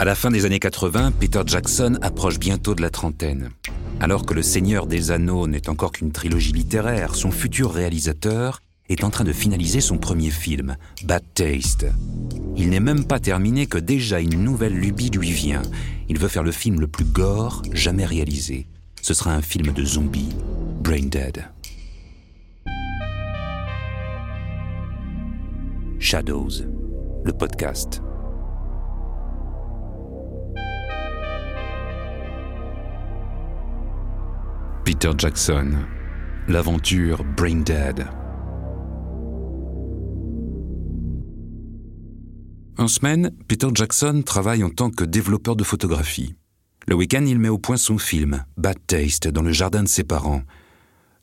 À la fin des années 80, Peter Jackson approche bientôt de la trentaine. Alors que Le Seigneur des Anneaux n'est encore qu'une trilogie littéraire, son futur réalisateur est en train de finaliser son premier film, Bad Taste. Il n'est même pas terminé que déjà une nouvelle lubie lui vient. Il veut faire le film le plus gore jamais réalisé. Ce sera un film de zombies, Brain Dead. Shadows, le podcast. Peter Jackson, l'aventure Brain Dead. En semaine, Peter Jackson travaille en tant que développeur de photographie. Le week-end, il met au point son film, Bad Taste, dans le jardin de ses parents.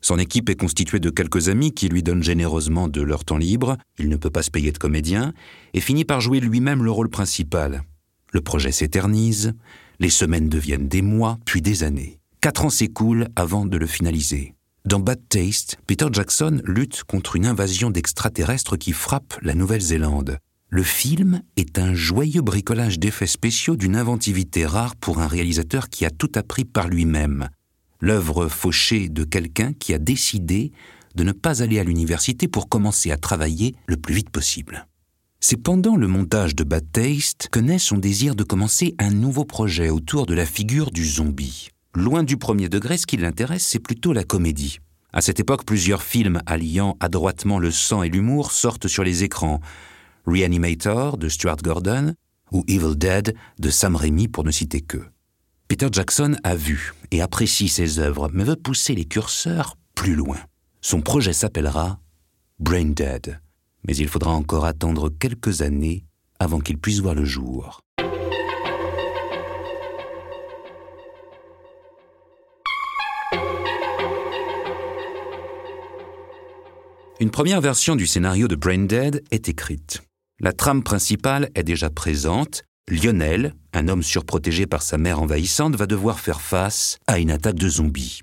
Son équipe est constituée de quelques amis qui lui donnent généreusement de leur temps libre, il ne peut pas se payer de comédien, et finit par jouer lui-même le rôle principal. Le projet s'éternise, les semaines deviennent des mois, puis des années. Quatre ans s'écoulent avant de le finaliser. Dans Bad Taste, Peter Jackson lutte contre une invasion d'extraterrestres qui frappe la Nouvelle-Zélande. Le film est un joyeux bricolage d'effets spéciaux d'une inventivité rare pour un réalisateur qui a tout appris par lui-même. L'œuvre fauchée de quelqu'un qui a décidé de ne pas aller à l'université pour commencer à travailler le plus vite possible. C'est pendant le montage de Bad Taste que naît son désir de commencer un nouveau projet autour de la figure du zombie. Loin du premier degré, ce qui l'intéresse, c'est plutôt la comédie. À cette époque, plusieurs films alliant adroitement le sang et l'humour sortent sur les écrans. Reanimator de Stuart Gordon ou Evil Dead de Sam Raimi pour ne citer que. Peter Jackson a vu et apprécie ses œuvres, mais veut pousser les curseurs plus loin. Son projet s'appellera Brain Dead, mais il faudra encore attendre quelques années avant qu'il puisse voir le jour. Une première version du scénario de Brain Dead est écrite. La trame principale est déjà présente. Lionel, un homme surprotégé par sa mère envahissante, va devoir faire face à une attaque de zombies.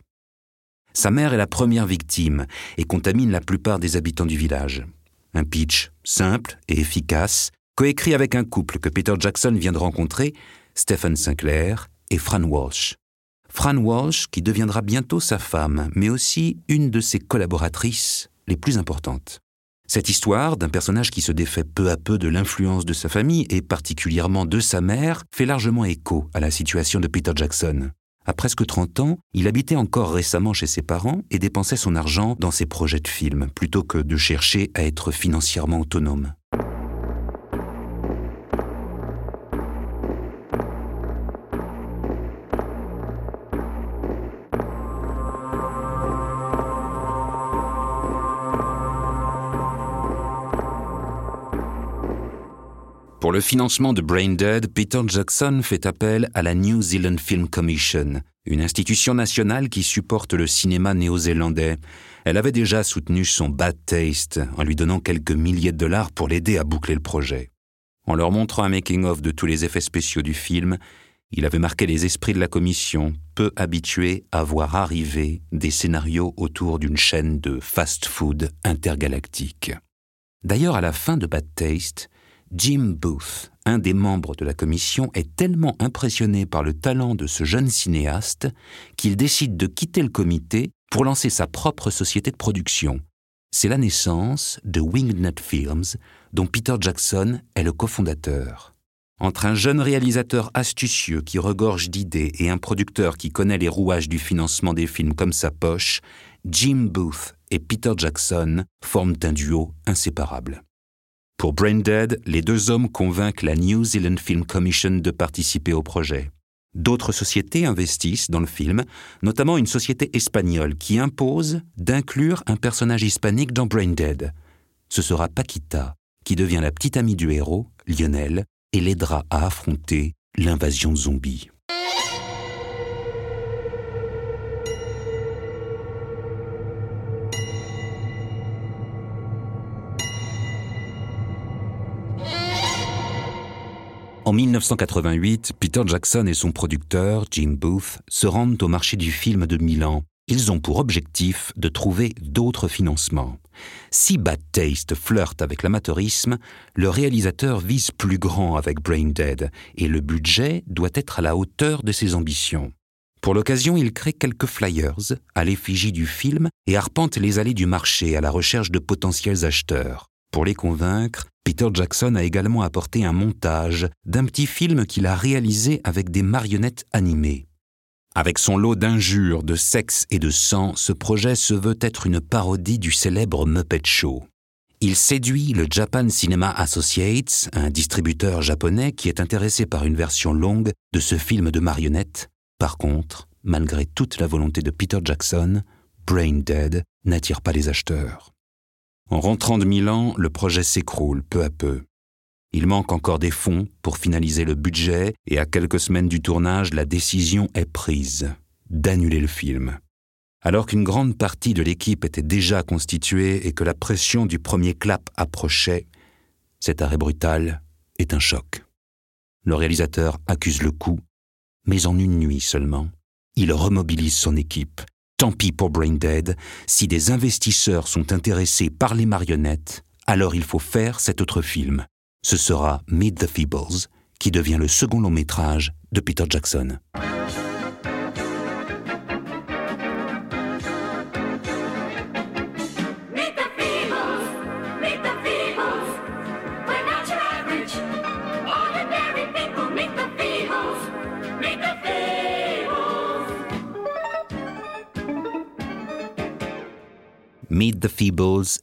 Sa mère est la première victime et contamine la plupart des habitants du village. Un pitch simple et efficace, coécrit avec un couple que Peter Jackson vient de rencontrer, Stephen Sinclair et Fran Walsh. Fran Walsh qui deviendra bientôt sa femme, mais aussi une de ses collaboratrices les plus importantes. Cette histoire d'un personnage qui se défait peu à peu de l'influence de sa famille et particulièrement de sa mère fait largement écho à la situation de Peter Jackson. À presque 30 ans, il habitait encore récemment chez ses parents et dépensait son argent dans ses projets de films plutôt que de chercher à être financièrement autonome. Pour le financement de Brain Dead, Peter Jackson fait appel à la New Zealand Film Commission, une institution nationale qui supporte le cinéma néo-zélandais. Elle avait déjà soutenu son Bad Taste en lui donnant quelques milliers de dollars pour l'aider à boucler le projet. En leur montrant un making-of de tous les effets spéciaux du film, il avait marqué les esprits de la commission, peu habitués à voir arriver des scénarios autour d'une chaîne de fast-food intergalactique. D'ailleurs, à la fin de Bad Taste, Jim Booth, un des membres de la commission, est tellement impressionné par le talent de ce jeune cinéaste qu'il décide de quitter le comité pour lancer sa propre société de production. C'est la naissance de Winged Films, dont Peter Jackson est le cofondateur. Entre un jeune réalisateur astucieux qui regorge d'idées et un producteur qui connaît les rouages du financement des films comme sa poche, Jim Booth et Peter Jackson forment un duo inséparable. Pour Braindead, les deux hommes convainquent la New Zealand Film Commission de participer au projet. D'autres sociétés investissent dans le film, notamment une société espagnole qui impose d'inclure un personnage hispanique dans Braindead. Ce sera Paquita, qui devient la petite amie du héros, Lionel, et l'aidera à affronter l'invasion zombie. En 1988, Peter Jackson et son producteur, Jim Booth, se rendent au marché du film de Milan. ils ont pour objectif de trouver d'autres financements. Si Bad Taste flirte avec l'amateurisme, le réalisateur vise plus grand avec Brain Dead et le budget doit être à la hauteur de ses ambitions. Pour l'occasion, il crée quelques flyers à l'effigie du film et arpente les allées du marché à la recherche de potentiels acheteurs. Pour les convaincre, Peter Jackson a également apporté un montage d'un petit film qu'il a réalisé avec des marionnettes animées. Avec son lot d'injures, de sexe et de sang, ce projet se veut être une parodie du célèbre Muppet Show. Il séduit le Japan Cinema Associates, un distributeur japonais qui est intéressé par une version longue de ce film de marionnettes. Par contre, malgré toute la volonté de Peter Jackson, Brain Dead n'attire pas les acheteurs. En rentrant de Milan, le projet s'écroule peu à peu. Il manque encore des fonds pour finaliser le budget et à quelques semaines du tournage, la décision est prise d'annuler le film. Alors qu'une grande partie de l'équipe était déjà constituée et que la pression du premier clap approchait, cet arrêt brutal est un choc. Le réalisateur accuse le coup, mais en une nuit seulement, il remobilise son équipe. Tant pis pour Brain Dead, si des investisseurs sont intéressés par les marionnettes, alors il faut faire cet autre film, ce sera Meet the Feebles, qui devient le second long métrage de Peter Jackson.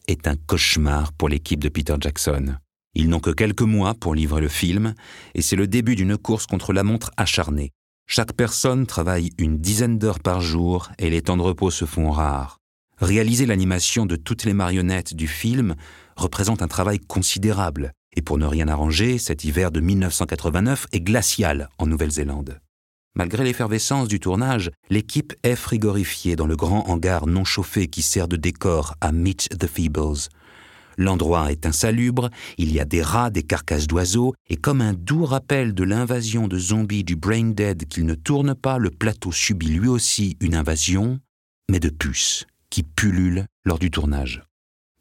Est un cauchemar pour l'équipe de Peter Jackson. Ils n'ont que quelques mois pour livrer le film, et c'est le début d'une course contre la montre acharnée. Chaque personne travaille une dizaine d'heures par jour et les temps de repos se font rares. Réaliser l'animation de toutes les marionnettes du film représente un travail considérable, et pour ne rien arranger, cet hiver de 1989 est glacial en Nouvelle-Zélande. Malgré l'effervescence du tournage, l'équipe est frigorifiée dans le grand hangar non chauffé qui sert de décor à Meet the Feebles, L'endroit est insalubre, il y a des rats, des carcasses d'oiseaux, et comme un doux rappel de l'invasion de zombies du Brain Dead qu'il ne tourne pas, le plateau subit lui aussi une invasion, mais de puces, qui pullulent lors du tournage.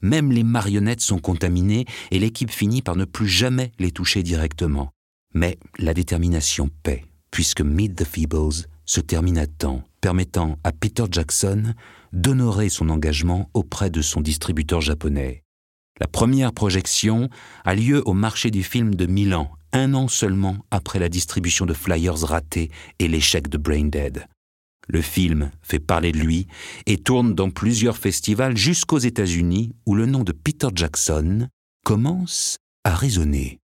Même les marionnettes sont contaminées et l'équipe finit par ne plus jamais les toucher directement. Mais la détermination paie, puisque Meet the Feebles se termine à temps, permettant à Peter Jackson d'honorer son engagement auprès de son distributeur japonais. La première projection a lieu au marché du film de Milan, un an seulement après la distribution de flyers ratés et l'échec de Brain Dead. Le film fait parler de lui et tourne dans plusieurs festivals jusqu'aux États-Unis où le nom de Peter Jackson commence à résonner.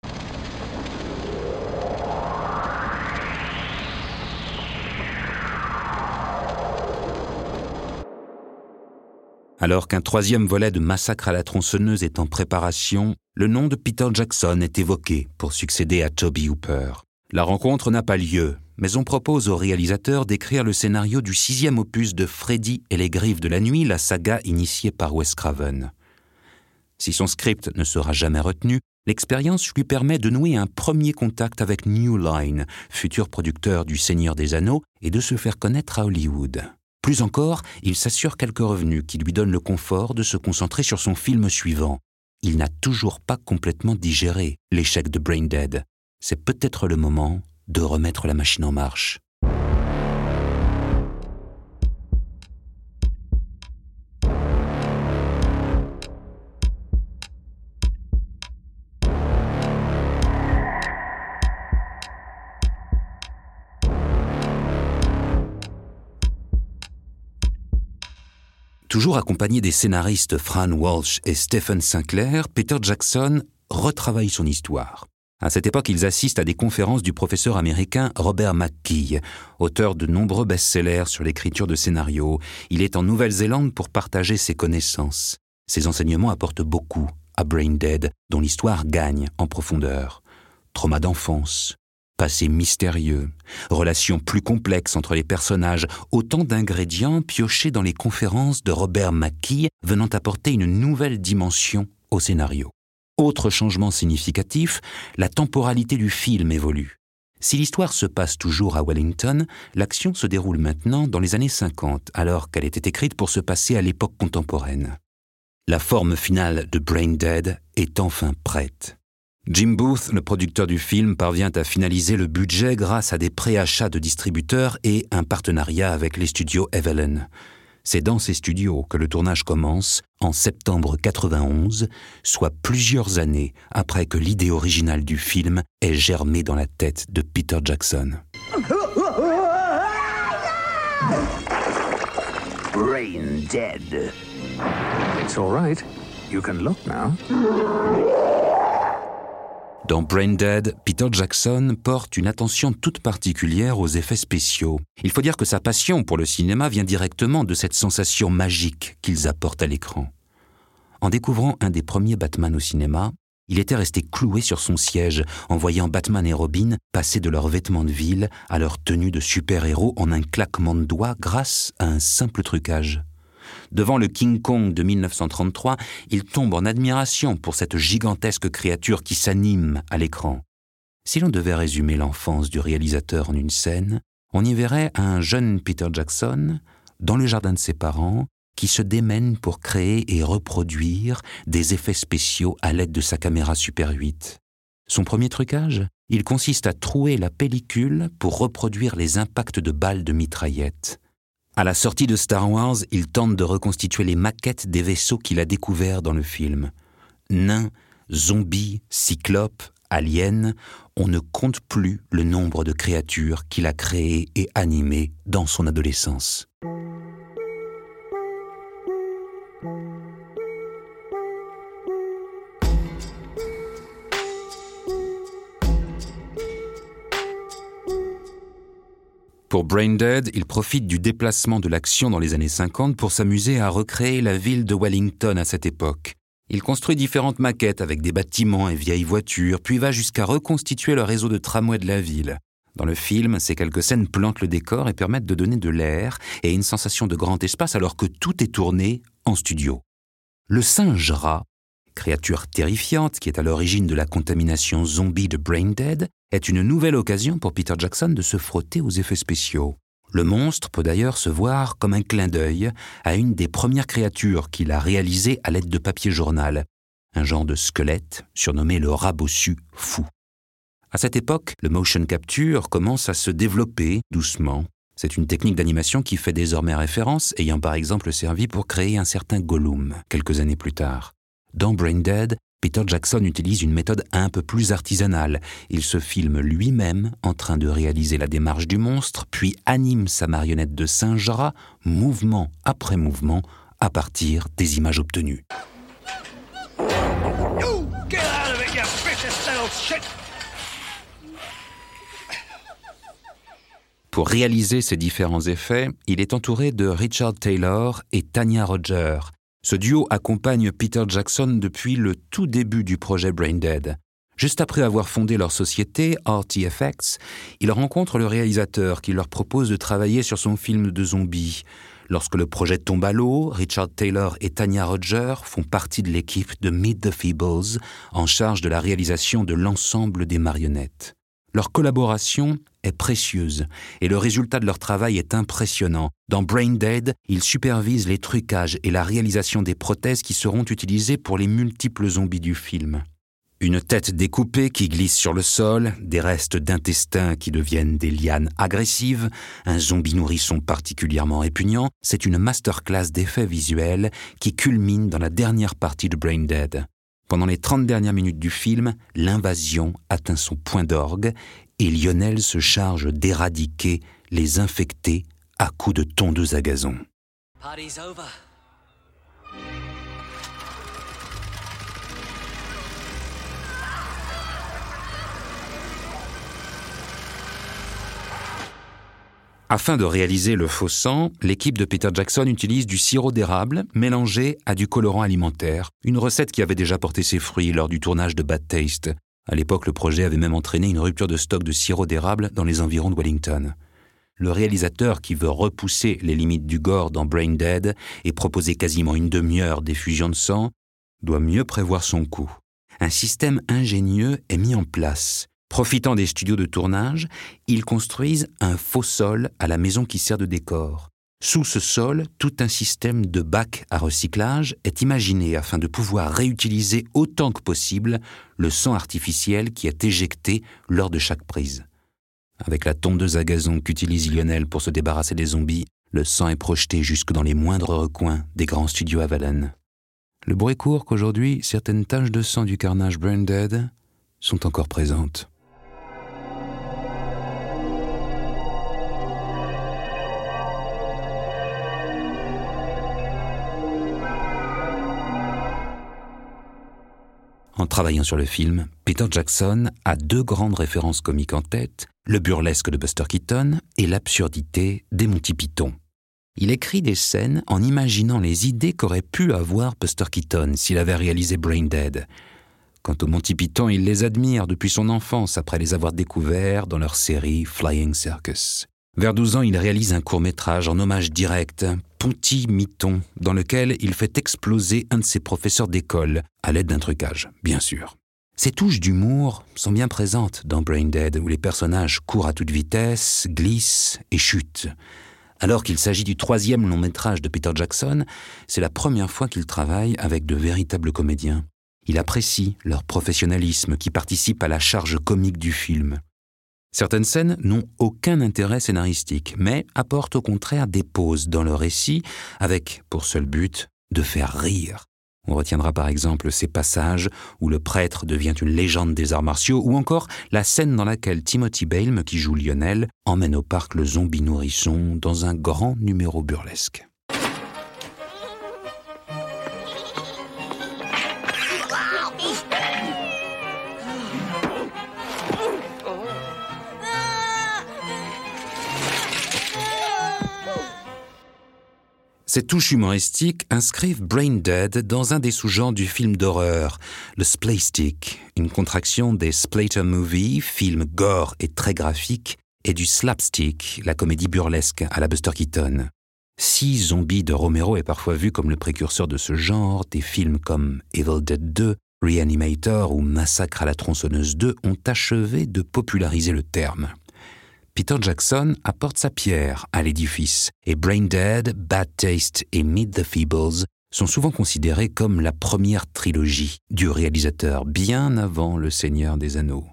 Alors qu'un troisième volet de Massacre à la tronçonneuse est en préparation, le nom de Peter Jackson est évoqué pour succéder à Toby Hooper. La rencontre n'a pas lieu, mais on propose au réalisateur d'écrire le scénario du sixième opus de Freddy et les griffes de la nuit, la saga initiée par Wes Craven. Si son script ne sera jamais retenu, l'expérience lui permet de nouer un premier contact avec New Line, futur producteur du Seigneur des Anneaux, et de se faire connaître à Hollywood. Plus encore, il s'assure quelques revenus qui lui donnent le confort de se concentrer sur son film suivant. Il n'a toujours pas complètement digéré l'échec de Brain Dead. C'est peut-être le moment de remettre la machine en marche. Toujours accompagné des scénaristes Fran Walsh et Stephen Sinclair, Peter Jackson retravaille son histoire. À cette époque, ils assistent à des conférences du professeur américain Robert McKee, auteur de nombreux best-sellers sur l'écriture de scénarios. Il est en Nouvelle-Zélande pour partager ses connaissances. Ses enseignements apportent beaucoup à Brain Dead, dont l'histoire gagne en profondeur. Trauma d'enfance, passé mystérieux, relations plus complexes entre les personnages, autant d'ingrédients piochés dans les conférences de Robert McKee venant apporter une nouvelle dimension au scénario. Autre changement significatif, la temporalité du film évolue. Si l'histoire se passe toujours à Wellington, l'action se déroule maintenant dans les années 50, alors qu'elle était écrite pour se passer à l'époque contemporaine. La forme finale de Brain Dead est enfin prête. Jim Booth, le producteur du film, parvient à finaliser le budget grâce à des préachats de distributeurs et un partenariat avec les studios Evelyn. C'est dans ces studios que le tournage commence en septembre 91, soit plusieurs années après que l'idée originale du film ait germé dans la tête de Peter Jackson. Brain dead. It's all right. You can look now. Dans Brain Dead, Peter Jackson porte une attention toute particulière aux effets spéciaux. Il faut dire que sa passion pour le cinéma vient directement de cette sensation magique qu'ils apportent à l'écran. En découvrant un des premiers Batman au cinéma, il était resté cloué sur son siège en voyant Batman et Robin passer de leurs vêtements de ville à leur tenue de super-héros en un claquement de doigts grâce à un simple trucage. Devant le King Kong de 1933, il tombe en admiration pour cette gigantesque créature qui s'anime à l'écran. Si l'on devait résumer l'enfance du réalisateur en une scène, on y verrait un jeune Peter Jackson, dans le jardin de ses parents, qui se démène pour créer et reproduire des effets spéciaux à l'aide de sa caméra Super 8. Son premier trucage Il consiste à trouer la pellicule pour reproduire les impacts de balles de mitraillette. À la sortie de Star Wars, il tente de reconstituer les maquettes des vaisseaux qu'il a découverts dans le film. Nains, zombies, cyclopes, aliens, on ne compte plus le nombre de créatures qu'il a créées et animées dans son adolescence. Pour Braindead, il profite du déplacement de l'action dans les années 50 pour s'amuser à recréer la ville de Wellington à cette époque. Il construit différentes maquettes avec des bâtiments et vieilles voitures, puis va jusqu'à reconstituer le réseau de tramway de la ville. Dans le film, ces quelques scènes plantent le décor et permettent de donner de l'air et une sensation de grand espace alors que tout est tourné en studio. Le singe rat créature terrifiante qui est à l'origine de la contamination zombie de Brain Dead, est une nouvelle occasion pour Peter Jackson de se frotter aux effets spéciaux. Le monstre peut d'ailleurs se voir comme un clin d'œil à une des premières créatures qu'il a réalisées à l'aide de papier journal, un genre de squelette surnommé le rat bossu fou. À cette époque, le motion capture commence à se développer doucement. C'est une technique d'animation qui fait désormais référence, ayant par exemple servi pour créer un certain Gollum quelques années plus tard. Dans Brain Dead, Peter Jackson utilise une méthode un peu plus artisanale. Il se filme lui-même en train de réaliser la démarche du monstre, puis anime sa marionnette de singe rat, mouvement après mouvement, à partir des images obtenues. Pour réaliser ces différents effets, il est entouré de Richard Taylor et Tanya Roger, ce duo accompagne Peter Jackson depuis le tout début du projet Braindead. Juste après avoir fondé leur société, RTFX, ils rencontrent le réalisateur qui leur propose de travailler sur son film de zombies. Lorsque le projet tombe à l'eau, Richard Taylor et Tanya Roger font partie de l'équipe de Meet the Feebles, en charge de la réalisation de l'ensemble des marionnettes. Leur collaboration est précieuse et le résultat de leur travail est impressionnant. Dans Brain Dead, ils supervisent les trucages et la réalisation des prothèses qui seront utilisées pour les multiples zombies du film. Une tête découpée qui glisse sur le sol, des restes d'intestins qui deviennent des lianes agressives, un zombie nourrisson particulièrement répugnant, c'est une masterclass d'effets visuels qui culmine dans la dernière partie de Brain Dead. Pendant les 30 dernières minutes du film, l'invasion atteint son point d'orgue et Lionel se charge d'éradiquer les infectés à coups de tondeuse à gazon. Afin de réaliser le faux sang, l'équipe de Peter Jackson utilise du sirop d'érable mélangé à du colorant alimentaire, une recette qui avait déjà porté ses fruits lors du tournage de Bad Taste. À l'époque, le projet avait même entraîné une rupture de stock de sirop d'érable dans les environs de Wellington. Le réalisateur qui veut repousser les limites du gore dans Brain Dead et proposer quasiment une demi-heure d'effusion de sang doit mieux prévoir son coup. Un système ingénieux est mis en place Profitant des studios de tournage, ils construisent un faux sol à la maison qui sert de décor. Sous ce sol, tout un système de bacs à recyclage est imaginé afin de pouvoir réutiliser autant que possible le sang artificiel qui est éjecté lors de chaque prise. Avec la tondeuse à gazon qu'utilise Lionel pour se débarrasser des zombies, le sang est projeté jusque dans les moindres recoins des grands studios Avalon. Le bruit court qu'aujourd'hui, certaines taches de sang du carnage Dead sont encore présentes. En travaillant sur le film, Peter Jackson a deux grandes références comiques en tête, le burlesque de Buster Keaton et l'absurdité des Monty Python. Il écrit des scènes en imaginant les idées qu'aurait pu avoir Buster Keaton s'il avait réalisé Brain Dead. Quant aux Monty Python, il les admire depuis son enfance après les avoir découverts dans leur série Flying Circus. Vers 12 ans, il réalise un court-métrage en hommage direct, Ponty Miton, dans lequel il fait exploser un de ses professeurs d'école, à l'aide d'un trucage, bien sûr. Ces touches d'humour sont bien présentes dans Brain Dead, où les personnages courent à toute vitesse, glissent et chutent. Alors qu'il s'agit du troisième long métrage de Peter Jackson, c'est la première fois qu'il travaille avec de véritables comédiens. Il apprécie leur professionnalisme qui participe à la charge comique du film. Certaines scènes n'ont aucun intérêt scénaristique, mais apportent au contraire des pauses dans le récit, avec pour seul but de faire rire. On retiendra par exemple ces passages où le prêtre devient une légende des arts martiaux, ou encore la scène dans laquelle Timothy Balme, qui joue Lionel, emmène au parc le zombie nourrisson dans un grand numéro burlesque. Ces touches humoristiques inscrivent Brain Dead dans un des sous-genres du film d'horreur, le splaystick, une contraction des splatter movies, films gore et très graphiques, et du slapstick, la comédie burlesque à la Buster Keaton. Si Zombie de Romero est parfois vu comme le précurseur de ce genre, des films comme Evil Dead 2, Reanimator ou Massacre à la tronçonneuse 2 ont achevé de populariser le terme. Peter Jackson apporte sa pierre à l'édifice, et Brain Dead, Bad Taste et Meet the Feebles sont souvent considérés comme la première trilogie du réalisateur, bien avant Le Seigneur des Anneaux.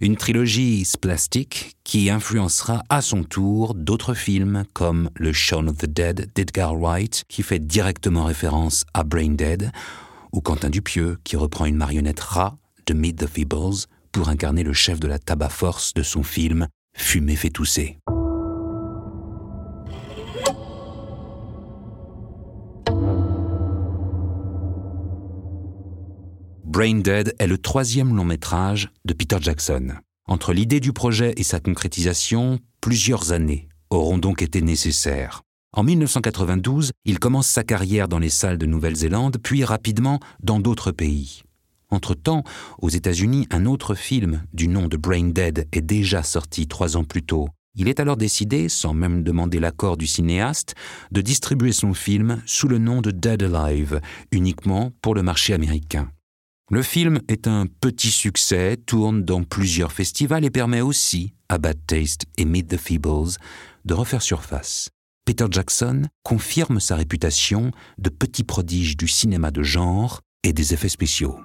Une trilogie splastique qui influencera à son tour d'autres films comme Le Shaun of the Dead d'Edgar Wright, qui fait directement référence à Brain Dead, ou Quentin Dupieux, qui reprend une marionnette rat de Meet the Feebles pour incarner le chef de la tabac force de son film Fumer fait tousser. Brain Dead est le troisième long métrage de Peter Jackson. Entre l'idée du projet et sa concrétisation, plusieurs années auront donc été nécessaires. En 1992, il commence sa carrière dans les salles de Nouvelle-Zélande, puis rapidement dans d'autres pays. Entre-temps, aux États-Unis, un autre film du nom de Brain Dead est déjà sorti trois ans plus tôt. Il est alors décidé, sans même demander l'accord du cinéaste, de distribuer son film sous le nom de Dead Alive, uniquement pour le marché américain. Le film est un petit succès, tourne dans plusieurs festivals et permet aussi à Bad Taste et Meet the Feebles de refaire surface. Peter Jackson confirme sa réputation de petit prodige du cinéma de genre et des effets spéciaux.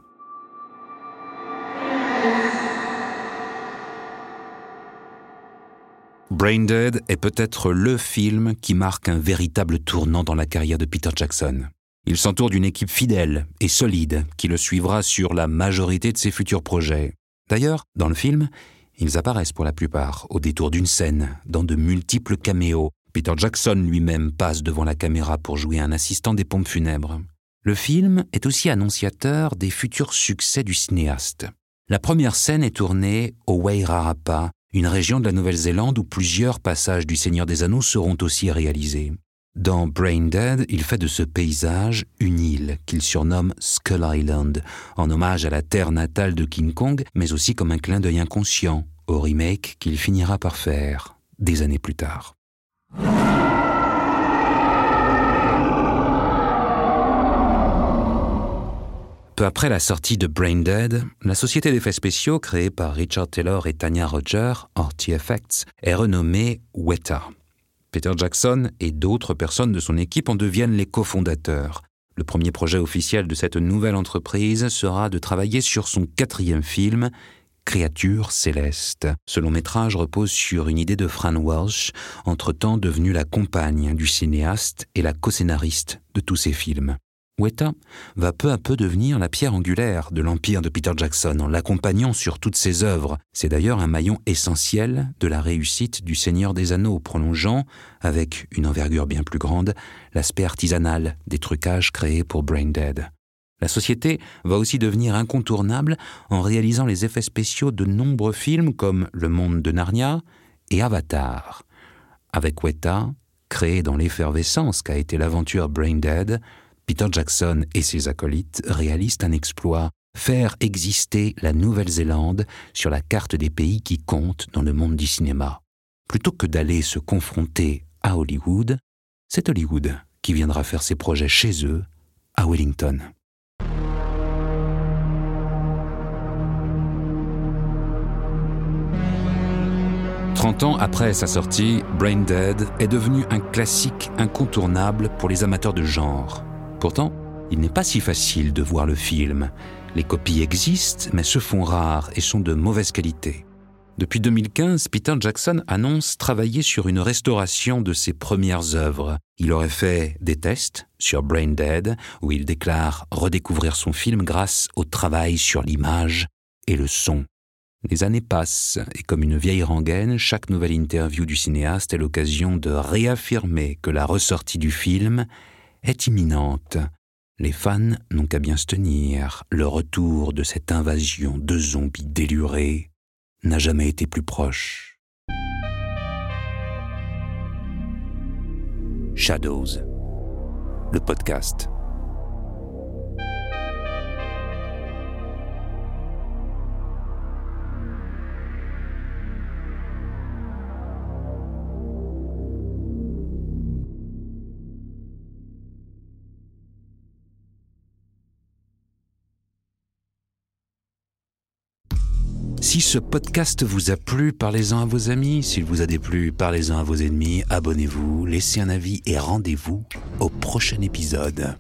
Braindead est peut-être le film qui marque un véritable tournant dans la carrière de Peter Jackson. Il s'entoure d'une équipe fidèle et solide qui le suivra sur la majorité de ses futurs projets. D'ailleurs, dans le film, ils apparaissent pour la plupart au détour d'une scène, dans de multiples caméos. Peter Jackson lui-même passe devant la caméra pour jouer un assistant des pompes funèbres. Le film est aussi annonciateur des futurs succès du cinéaste. La première scène est tournée au Wairarapa, une région de la Nouvelle-Zélande où plusieurs passages du Seigneur des Anneaux seront aussi réalisés. Dans Brain Dead, il fait de ce paysage une île qu'il surnomme Skull Island, en hommage à la terre natale de King Kong, mais aussi comme un clin d'œil inconscient au remake qu'il finira par faire des années plus tard. Peu après la sortie de Brain Dead, la société d'effets spéciaux créée par Richard Taylor et Tanya Roger, Artie Effects, est renommée Weta. Peter Jackson et d'autres personnes de son équipe en deviennent les cofondateurs. Le premier projet officiel de cette nouvelle entreprise sera de travailler sur son quatrième film, Créature céleste. Ce long métrage repose sur une idée de Fran Walsh, entre-temps devenue la compagne du cinéaste et la co-scénariste de tous ses films. Weta va peu à peu devenir la pierre angulaire de l'empire de Peter Jackson en l'accompagnant sur toutes ses œuvres. C'est d'ailleurs un maillon essentiel de la réussite du Seigneur des Anneaux, prolongeant, avec une envergure bien plus grande, l'aspect artisanal des trucages créés pour Brain Dead. La société va aussi devenir incontournable en réalisant les effets spéciaux de nombreux films comme Le Monde de Narnia et Avatar. Avec Weta, créé dans l'effervescence qu'a été l'aventure Brain Dead, Peter Jackson et ses acolytes réalisent un exploit, faire exister la Nouvelle-Zélande sur la carte des pays qui comptent dans le monde du cinéma. Plutôt que d'aller se confronter à Hollywood, c'est Hollywood qui viendra faire ses projets chez eux, à Wellington. Trente ans après sa sortie, Brain Dead est devenu un classique incontournable pour les amateurs de genre. Pourtant, il n'est pas si facile de voir le film. Les copies existent, mais se font rares et sont de mauvaise qualité. Depuis 2015, Peter Jackson annonce travailler sur une restauration de ses premières œuvres. Il aurait fait des tests sur Brain Dead, où il déclare redécouvrir son film grâce au travail sur l'image et le son. Les années passent, et comme une vieille rengaine, chaque nouvelle interview du cinéaste est l'occasion de réaffirmer que la ressortie du film est imminente. Les fans n'ont qu'à bien se tenir. Le retour de cette invasion de zombies délurés n'a jamais été plus proche. Shadows, le podcast. Si ce podcast vous a plu, parlez-en à vos amis. S'il vous a déplu, parlez-en à vos ennemis. Abonnez-vous, laissez un avis et rendez-vous au prochain épisode.